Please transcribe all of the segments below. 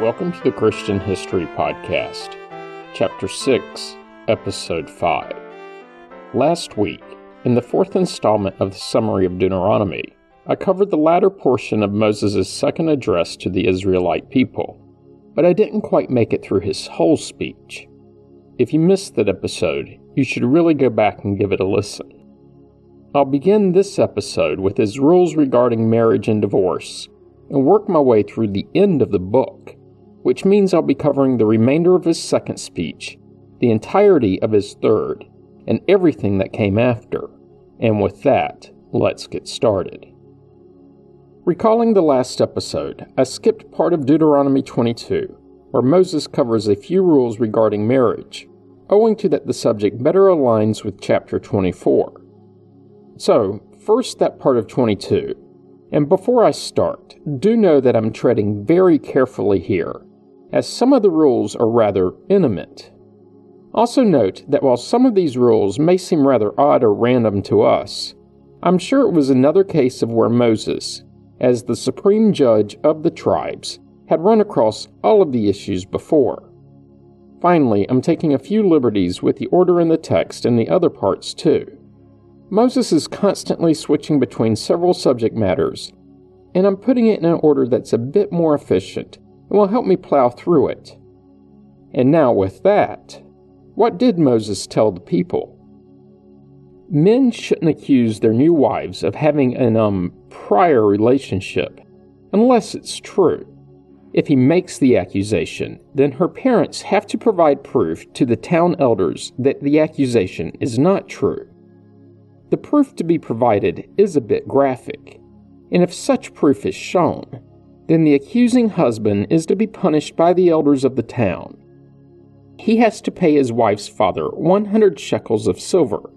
Welcome to the Christian History Podcast, Chapter 6, Episode 5. Last week, in the fourth installment of the summary of Deuteronomy, I covered the latter portion of Moses' second address to the Israelite people, but I didn't quite make it through his whole speech. If you missed that episode, you should really go back and give it a listen. I'll begin this episode with his rules regarding marriage and divorce, and work my way through the end of the book which means I'll be covering the remainder of his second speech, the entirety of his third, and everything that came after. And with that, let's get started. Recalling the last episode, I skipped part of Deuteronomy 22, where Moses covers a few rules regarding marriage, owing to that the subject better aligns with chapter 24. So, first that part of 22. And before I start, do know that I'm treading very carefully here as some of the rules are rather intimate. Also, note that while some of these rules may seem rather odd or random to us, I'm sure it was another case of where Moses, as the supreme judge of the tribes, had run across all of the issues before. Finally, I'm taking a few liberties with the order in the text and the other parts too. Moses is constantly switching between several subject matters, and I'm putting it in an order that's a bit more efficient and will help me plow through it. And now, with that, what did Moses tell the people? Men shouldn't accuse their new wives of having an um prior relationship unless it's true. If he makes the accusation, then her parents have to provide proof to the town elders that the accusation is not true. The proof to be provided is a bit graphic, and if such proof is shown, then the accusing husband is to be punished by the elders of the town. He has to pay his wife's father 100 shekels of silver,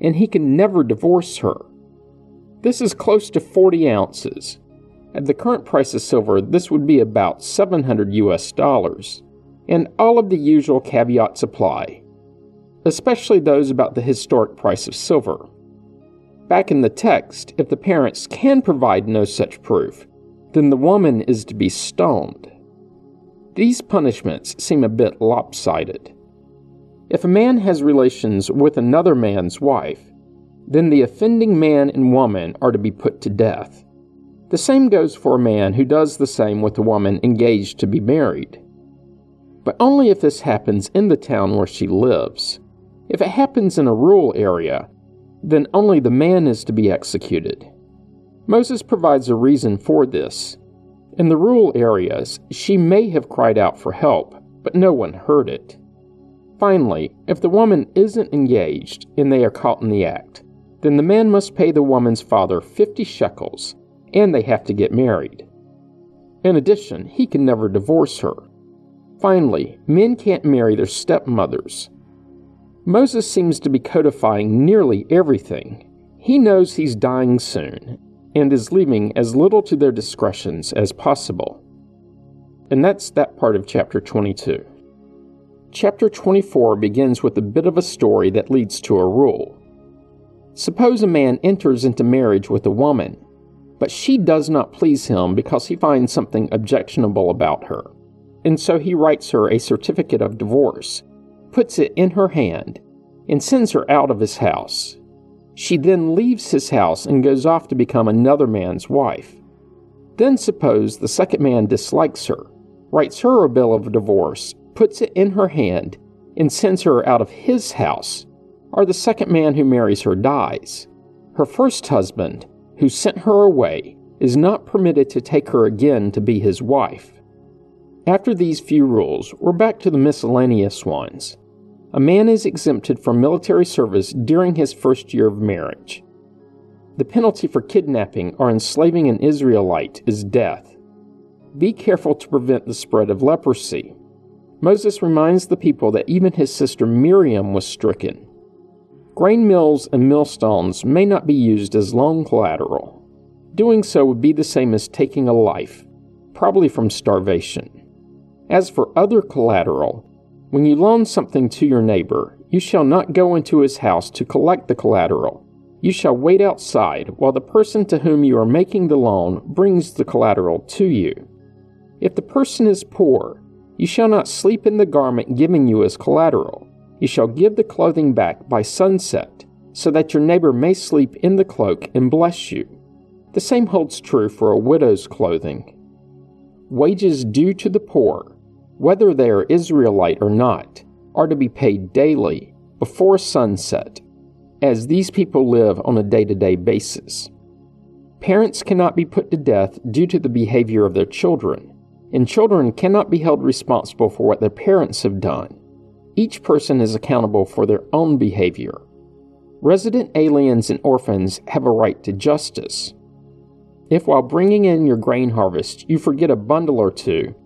and he can never divorce her. This is close to 40 ounces. At the current price of silver, this would be about 700 US dollars, and all of the usual caveats apply, especially those about the historic price of silver. Back in the text, if the parents can provide no such proof, then the woman is to be stoned. These punishments seem a bit lopsided. If a man has relations with another man's wife, then the offending man and woman are to be put to death. The same goes for a man who does the same with a woman engaged to be married. But only if this happens in the town where she lives. If it happens in a rural area, then only the man is to be executed. Moses provides a reason for this. In the rural areas, she may have cried out for help, but no one heard it. Finally, if the woman isn't engaged and they are caught in the act, then the man must pay the woman's father 50 shekels, and they have to get married. In addition, he can never divorce her. Finally, men can't marry their stepmothers. Moses seems to be codifying nearly everything. He knows he's dying soon, and is leaving as little to their discretions as possible. And that's that part of chapter 22. Chapter 24 begins with a bit of a story that leads to a rule. Suppose a man enters into marriage with a woman, but she does not please him because he finds something objectionable about her, and so he writes her a certificate of divorce, puts it in her hand, and sends her out of his house. She then leaves his house and goes off to become another man's wife. Then suppose the second man dislikes her, writes her a bill of divorce, puts it in her hand, and sends her out of his house, or the second man who marries her dies. Her first husband, who sent her away, is not permitted to take her again to be his wife. After these few rules, we're back to the miscellaneous ones a man is exempted from military service during his first year of marriage. The penalty for kidnapping or enslaving an Israelite is death. Be careful to prevent the spread of leprosy. Moses reminds the people that even his sister Miriam was stricken. Grain mills and millstones may not be used as loan collateral. Doing so would be the same as taking a life, probably from starvation. As for other collateral, when you loan something to your neighbor, you shall not go into his house to collect the collateral. You shall wait outside while the person to whom you are making the loan brings the collateral to you. If the person is poor, you shall not sleep in the garment given you as collateral. You shall give the clothing back by sunset, so that your neighbor may sleep in the cloak and bless you. The same holds true for a widow's clothing. Wages due to the poor, whether they are Israelite or not, are to be paid daily before sunset, as these people live on a day to day basis. Parents cannot be put to death due to the behavior of their children, and children cannot be held responsible for what their parents have done. Each person is accountable for their own behavior. Resident aliens and orphans have a right to justice. If while bringing in your grain harvest you forget a bundle or two,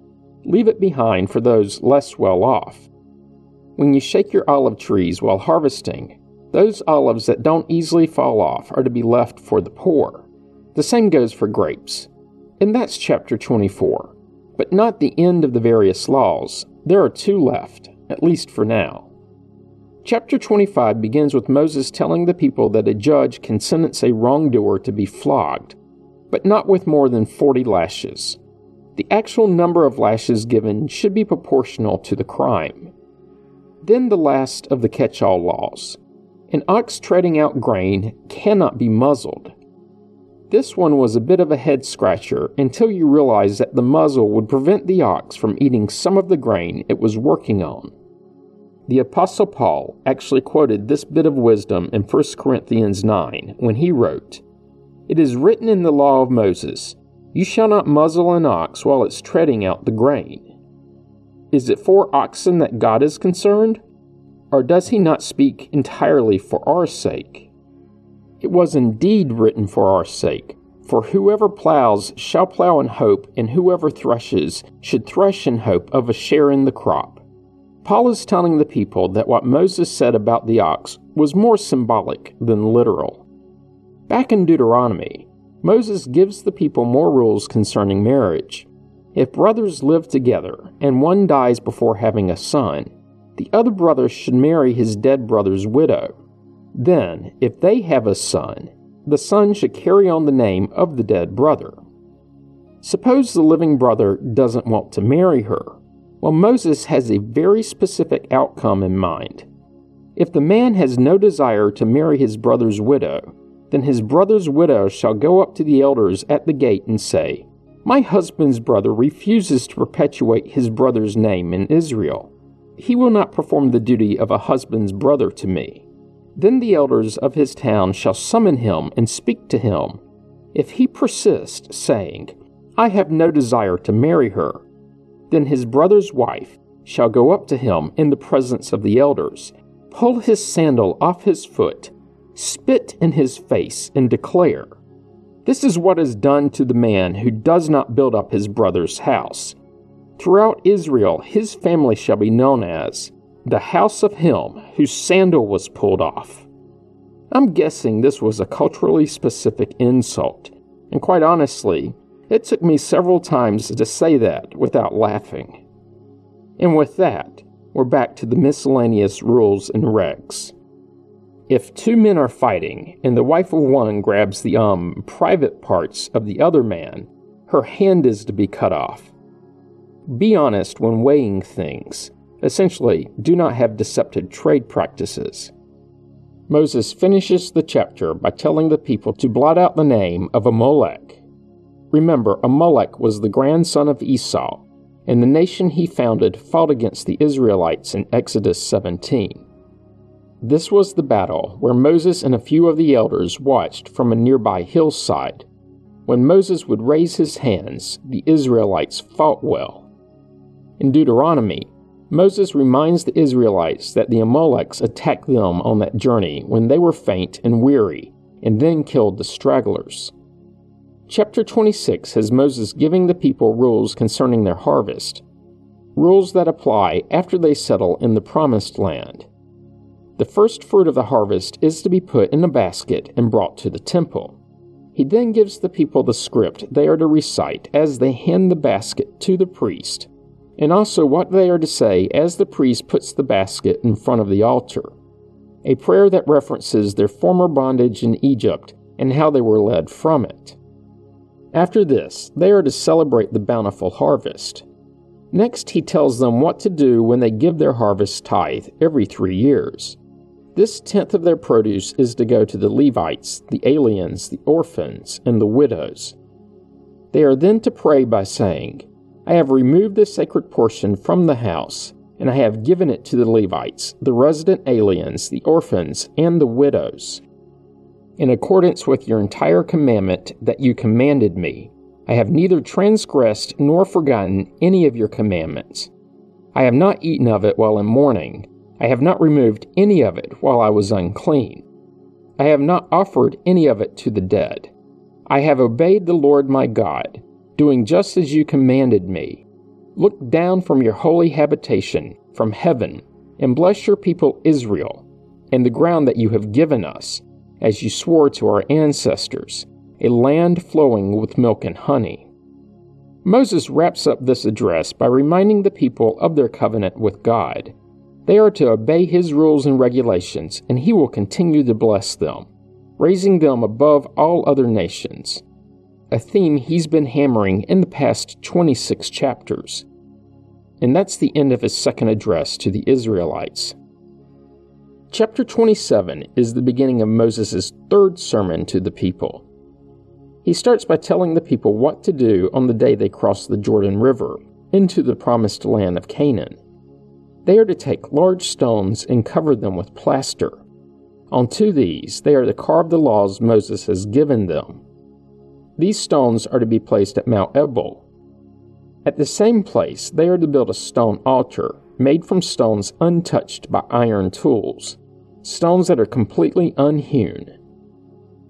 leave it behind for those less well off. When you shake your olive trees while harvesting, those olives that don't easily fall off are to be left for the poor. The same goes for grapes. And that's chapter 24. But not the end of the various laws. There are two left, at least for now. Chapter 25 begins with Moses telling the people that a judge can sentence a wrongdoer to be flogged, but not with more than 40 lashes. The actual number of lashes given should be proportional to the crime. Then the last of the catch all laws. An ox treading out grain cannot be muzzled. This one was a bit of a head scratcher until you realized that the muzzle would prevent the ox from eating some of the grain it was working on. The Apostle Paul actually quoted this bit of wisdom in 1 Corinthians 9 when he wrote, It is written in the law of Moses, You shall not muzzle an ox while it's treading out the grain. Is it for oxen that God is concerned? Or does he not speak entirely for our sake? It was indeed written for our sake. For whoever plows shall plow in hope, and whoever threshes should thresh in hope of a share in the crop. Paul is telling the people that what Moses said about the ox was more symbolic than literal. Back in Deuteronomy, Moses gives the people more rules concerning marriage. If brothers live together and one dies before having a son, the other brother should marry his dead brother's widow. Then, if they have a son, the son should carry on the name of the dead brother. Suppose the living brother doesn't want to marry her. Well, Moses has a very specific outcome in mind. If the man has no desire to marry his brother's widow, then his brother's widow shall go up to the elders at the gate and say, my husband's brother refuses to perpetuate his brother's name in Israel. He will not perform the duty of a husband's brother to me. Then the elders of his town shall summon him and speak to him. If he persist, saying, I have no desire to marry her, then his brother's wife shall go up to him in the presence of the elders, pull his sandal off his foot, spit in his face, and declare, this is what is done to the man who does not build up his brother's house. Throughout Israel, his family shall be known as the house of him whose sandal was pulled off. I'm guessing this was a culturally specific insult, and quite honestly, it took me several times to say that without laughing. And with that, we're back to the miscellaneous rules and regs. If two men are fighting and the wife of one grabs the um private parts of the other man, her hand is to be cut off. Be honest when weighing things. Essentially, do not have deceptive trade practices. Moses finishes the chapter by telling the people to blot out the name of Amalek. Remember, Amalek was the grandson of Esau, and the nation he founded fought against the Israelites in Exodus 17. This was the battle where Moses and a few of the elders watched from a nearby hillside. When Moses would raise his hands, the Israelites fought well. In Deuteronomy, Moses reminds the Israelites that the Amaleks attacked them on that journey when they were faint and weary, and then killed the stragglers. Chapter 26 has Moses giving the people rules concerning their harvest, rules that apply after they settle in the Promised Land. The first fruit of the harvest is to be put in a basket and brought to the temple. He then gives the people the script they are to recite as they hand the basket to the priest, and also what they are to say as the priest puts the basket in front of the altar. A prayer that references their former bondage in Egypt and how they were led from it. After this, they are to celebrate the bountiful harvest. Next, he tells them what to do when they give their harvest tithe every three years. This tenth of their produce is to go to the Levites, the aliens, the orphans, and the widows. They are then to pray by saying, I have removed the sacred portion from the house, and I have given it to the Levites, the resident aliens, the orphans, and the widows. In accordance with your entire commandment that you commanded me, I have neither transgressed nor forgotten any of your commandments. I have not eaten of it while in mourning. I have not removed any of it while I was unclean. I have not offered any of it to the dead. I have obeyed the Lord my God, doing just as you commanded me. Look down from your holy habitation, from heaven, and bless your people Israel, and the ground that you have given us, as you swore to our ancestors a land flowing with milk and honey. Moses wraps up this address by reminding the people of their covenant with God. They are to obey his rules and regulations, and he will continue to bless them, raising them above all other nations. A theme he's been hammering in the past 26 chapters. And that's the end of his second address to the Israelites. Chapter 27 is the beginning of Moses' third sermon to the people. He starts by telling the people what to do on the day they cross the Jordan River into the promised land of Canaan. They are to take large stones and cover them with plaster. Onto these, they are to carve the laws Moses has given them. These stones are to be placed at Mount Ebal. At the same place, they are to build a stone altar made from stones untouched by iron tools, stones that are completely unhewn.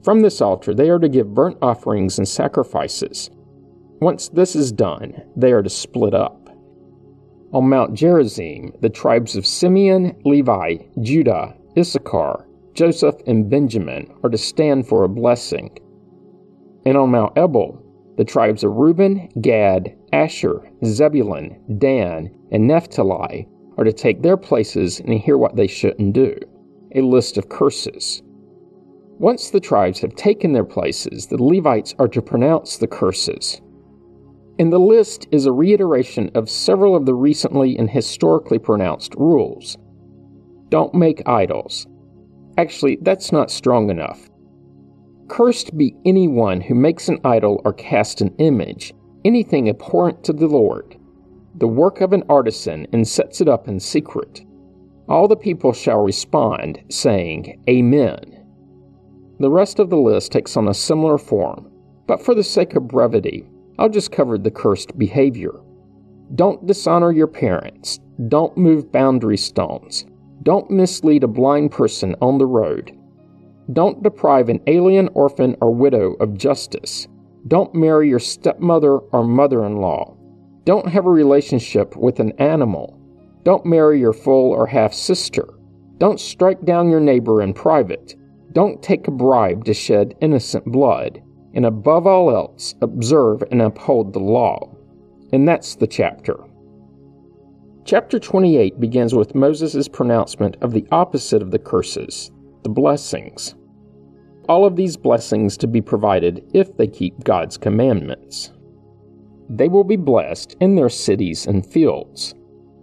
From this altar, they are to give burnt offerings and sacrifices. Once this is done, they are to split up. On Mount Gerizim, the tribes of Simeon, Levi, Judah, Issachar, Joseph, and Benjamin are to stand for a blessing. And on Mount Ebal, the tribes of Reuben, Gad, Asher, Zebulun, Dan, and Naphtali are to take their places and hear what they shouldn't do a list of curses. Once the tribes have taken their places, the Levites are to pronounce the curses. And the list is a reiteration of several of the recently and historically pronounced rules. Don't make idols. Actually, that's not strong enough. Cursed be anyone who makes an idol or casts an image, anything abhorrent to the Lord, the work of an artisan, and sets it up in secret. All the people shall respond, saying, Amen. The rest of the list takes on a similar form, but for the sake of brevity, I'll just cover the cursed behavior. Don't dishonor your parents. Don't move boundary stones. Don't mislead a blind person on the road. Don't deprive an alien, orphan, or widow of justice. Don't marry your stepmother or mother in law. Don't have a relationship with an animal. Don't marry your full or half sister. Don't strike down your neighbor in private. Don't take a bribe to shed innocent blood, and above all else, observe and uphold the law. And that's the chapter. Chapter 28 begins with Moses' pronouncement of the opposite of the curses, the blessings. All of these blessings to be provided if they keep God's commandments. They will be blessed in their cities and fields.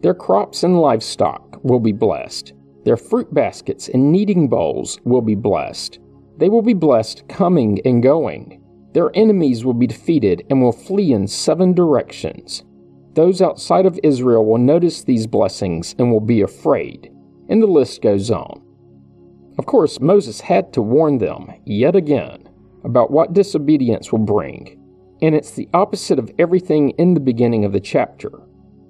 Their crops and livestock will be blessed their fruit baskets and kneading bowls will be blessed. They will be blessed coming and going. Their enemies will be defeated and will flee in seven directions. Those outside of Israel will notice these blessings and will be afraid. And the list goes on. Of course, Moses had to warn them, yet again, about what disobedience will bring. And it's the opposite of everything in the beginning of the chapter.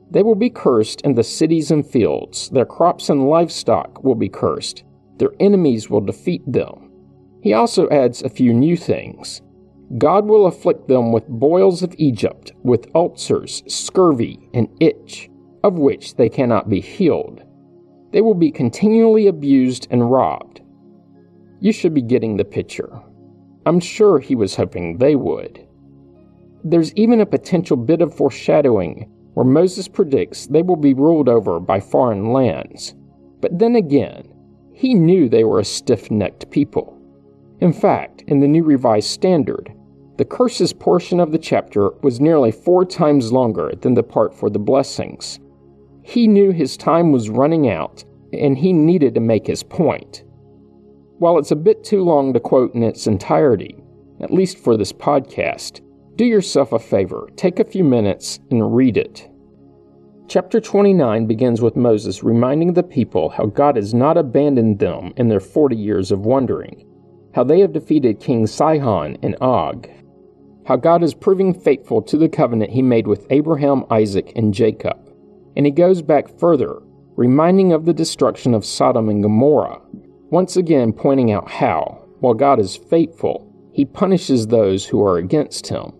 They will be cursed in the cities and fields. Their crops and livestock will be cursed. Their enemies will defeat them. He also adds a few new things. God will afflict them with boils of Egypt, with ulcers, scurvy, and itch, of which they cannot be healed. They will be continually abused and robbed. You should be getting the picture. I'm sure he was hoping they would. There's even a potential bit of foreshadowing where Moses predicts they will be ruled over by foreign lands. But then again, he knew they were a stiff necked people. In fact, in the New Revised Standard, The curses portion of the chapter was nearly four times longer than the part for the blessings. He knew his time was running out and he needed to make his point. While it's a bit too long to quote in its entirety, at least for this podcast, do yourself a favor, take a few minutes and read it. Chapter 29 begins with Moses reminding the people how God has not abandoned them in their 40 years of wandering, how they have defeated King Sihon and Og, how God is proving faithful to the covenant he made with Abraham, Isaac, and Jacob. And he goes back further, reminding of the destruction of Sodom and Gomorrah, once again pointing out how, while God is faithful, he punishes those who are against him.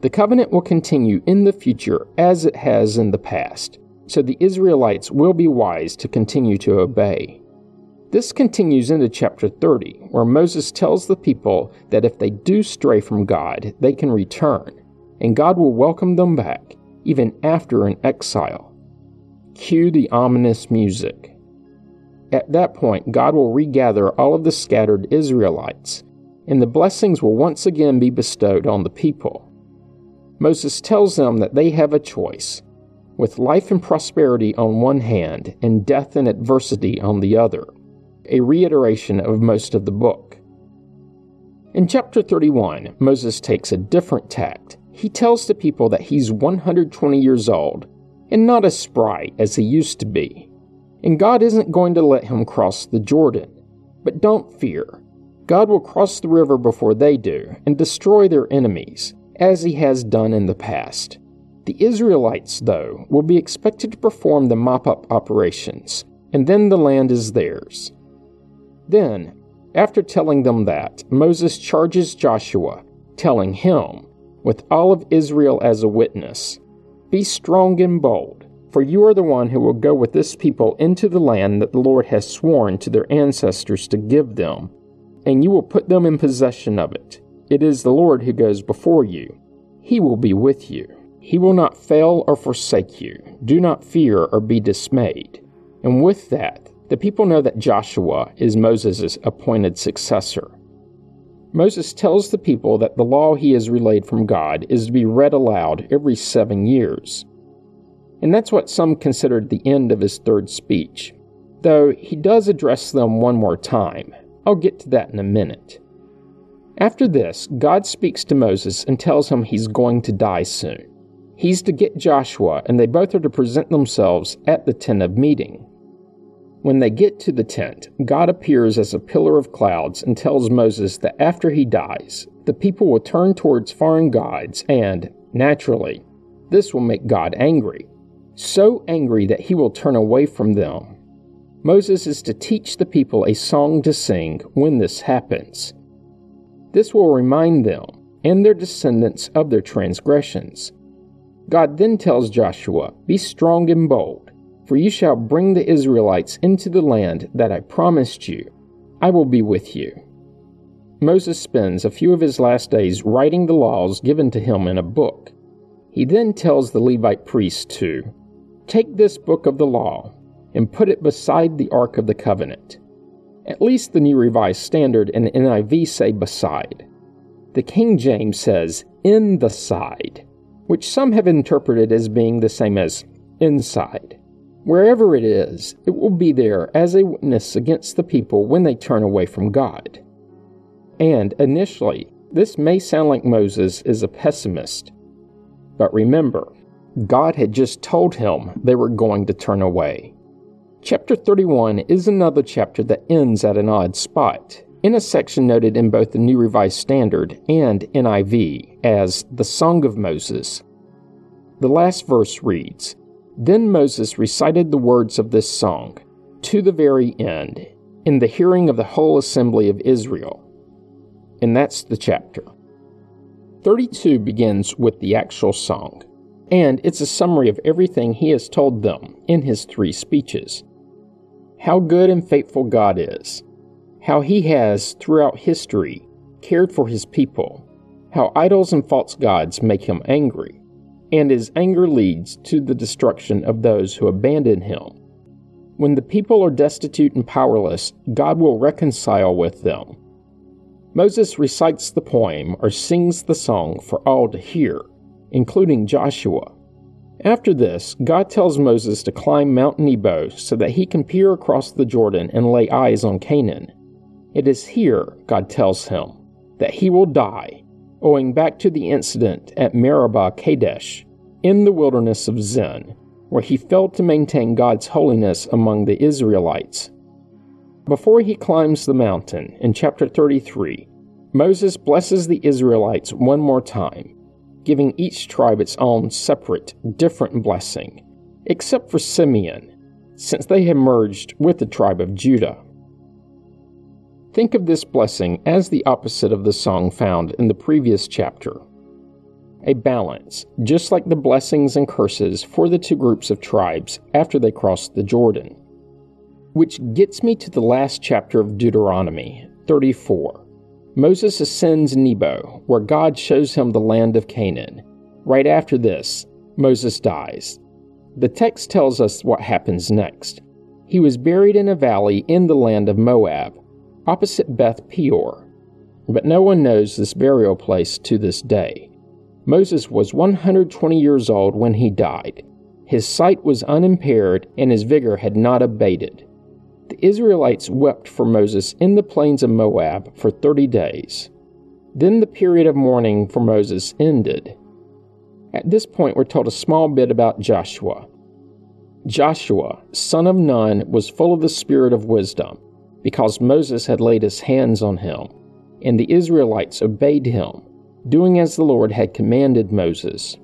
The covenant will continue in the future as it has in the past, so the Israelites will be wise to continue to obey. This continues into chapter 30, where Moses tells the people that if they do stray from God, they can return, and God will welcome them back, even after an exile. Cue the ominous music. At that point, God will regather all of the scattered Israelites, and the blessings will once again be bestowed on the people. Moses tells them that they have a choice, with life and prosperity on one hand and death and adversity on the other, a reiteration of most of the book. In chapter 31, Moses takes a different tact. He tells the people that he's 120 years old and not as spry as he used to be and God isn't going to let him cross the Jordan. But don't fear. God will cross the river before they do and destroy their enemies, as he has done in the past. The Israelites, though, will be expected to perform the mop up operations, and then the land is theirs. Then, after telling them that, Moses charges Joshua, telling him, with all of Israel as a witness, Be strong and bold for you are the one who will go with this people into the land that the Lord has sworn to their ancestors to give them, and you will put them in possession of it. It is the Lord who goes before you. He will be with you. He will not fail or forsake you. Do not fear or be dismayed. And with that, the people know that Joshua is Moses' appointed successor. Moses tells the people that the law he has relayed from God is to be read aloud every seven years and that's what some considered the end of his third speech, though he does address them one more time. I'll get to that in a minute. After this, God speaks to Moses and tells him he's going to die soon. He's to get Joshua, and they both are to present themselves at the tent of meeting. When they get to the tent, God appears as a pillar of clouds and tells Moses that after he dies, the people will turn towards foreign gods, and, naturally, this will make God angry so angry that he will turn away from them. Moses is to teach the people a song to sing when this happens. This will remind them and their descendants of their transgressions. God then tells Joshua, Be strong and bold, for you shall bring the Israelites into the land that I promised you. I will be with you. Moses spends a few of his last days writing the laws given to him in a book. He then tells the Levite priests to Take this book of the law and put it beside the Ark of the Covenant. At least the New Revised Standard and NIV say beside. The King James says in the side, which some have interpreted as being the same as inside. Wherever it is, it will be there as a witness against the people when they turn away from God. And initially, this may sound like Moses is a pessimist. But remember, God had just told him they were going to turn away. Chapter 31 is another chapter that ends at an odd spot, in a section noted in both the New Revised Standard and NIV as the Song of Moses. The last verse reads Then Moses recited the words of this song to the very end, in the hearing of the whole assembly of Israel. And that's the chapter. 32 begins with the actual song and it's a summary of everything he has told them in his three speeches. How good and faithful God is, how he has, throughout history, cared for his people, how idols and false gods make him angry, and his anger leads to the destruction of those who abandon him. When the people are destitute and powerless, God will reconcile with them. Moses recites the poem or sings the song for all to hear, including Joshua. After this, God tells Moses to climb Mount Nebo so that he can peer across the Jordan and lay eyes on Canaan. It is here, God tells him, that he will die, owing back to the incident at Meribah Kadesh in the wilderness of Zin, where he failed to maintain God's holiness among the Israelites. Before he climbs the mountain in chapter 33, Moses blesses the Israelites one more time giving each tribe its own separate, different blessing, except for Simeon, since they had merged with the tribe of Judah. Think of this blessing as the opposite of the song found in the previous chapter. A balance, just like the blessings and curses for the two groups of tribes after they crossed the Jordan. Which gets me to the last chapter of Deuteronomy, 34 Moses ascends Nebo, where God shows him the land of Canaan. Right after this, Moses dies. The text tells us what happens next. He was buried in a valley in the land of Moab, opposite Beth Peor. But no one knows this burial place to this day. Moses was 120 years old when he died. His sight was unimpaired and his vigor had not abated. The Israelites wept for Moses in the plains of Moab for 30 days. Then the period of mourning for Moses ended. At this point, we're told a small bit about Joshua. Joshua, son of Nun, was full of the spirit of wisdom, because Moses had laid his hands on him, and the Israelites obeyed him, doing as the Lord had commanded Moses.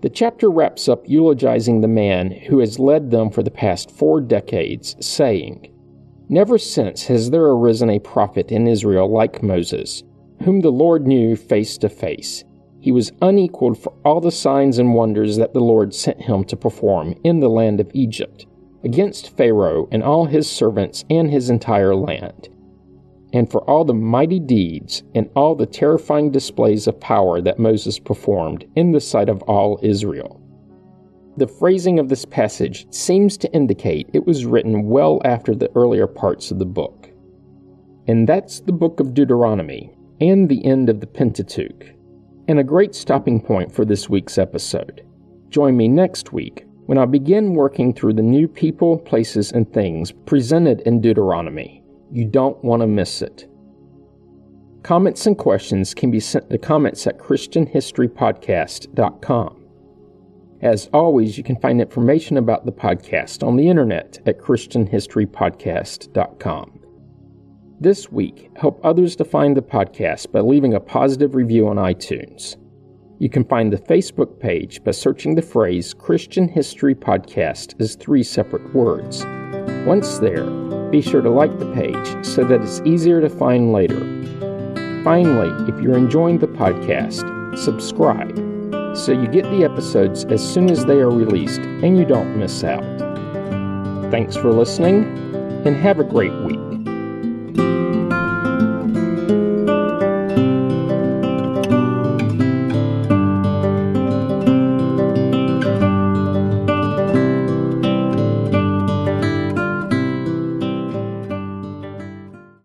The chapter wraps up eulogizing the man who has led them for the past four decades, saying, Never since has there arisen a prophet in Israel like Moses, whom the Lord knew face to face. He was unequaled for all the signs and wonders that the Lord sent him to perform in the land of Egypt, against Pharaoh and all his servants and his entire land and for all the mighty deeds and all the terrifying displays of power that Moses performed in the sight of all Israel. The phrasing of this passage seems to indicate it was written well after the earlier parts of the book. And that's the book of Deuteronomy and the end of the Pentateuch, and a great stopping point for this week's episode. Join me next week when I begin working through the new people, places, and things presented in Deuteronomy you don't want to miss it. Comments and questions can be sent to comments at ChristianHistoryPodcast.com. As always, you can find information about the podcast on the internet at ChristianHistoryPodcast.com. This week, help others to find the podcast by leaving a positive review on iTunes. You can find the Facebook page by searching the phrase Christian History Podcast as three separate words. Once there, be sure to like the page so that it's easier to find later. Finally, if you're enjoying the podcast, subscribe so you get the episodes as soon as they are released and you don't miss out. Thanks for listening and have a great week.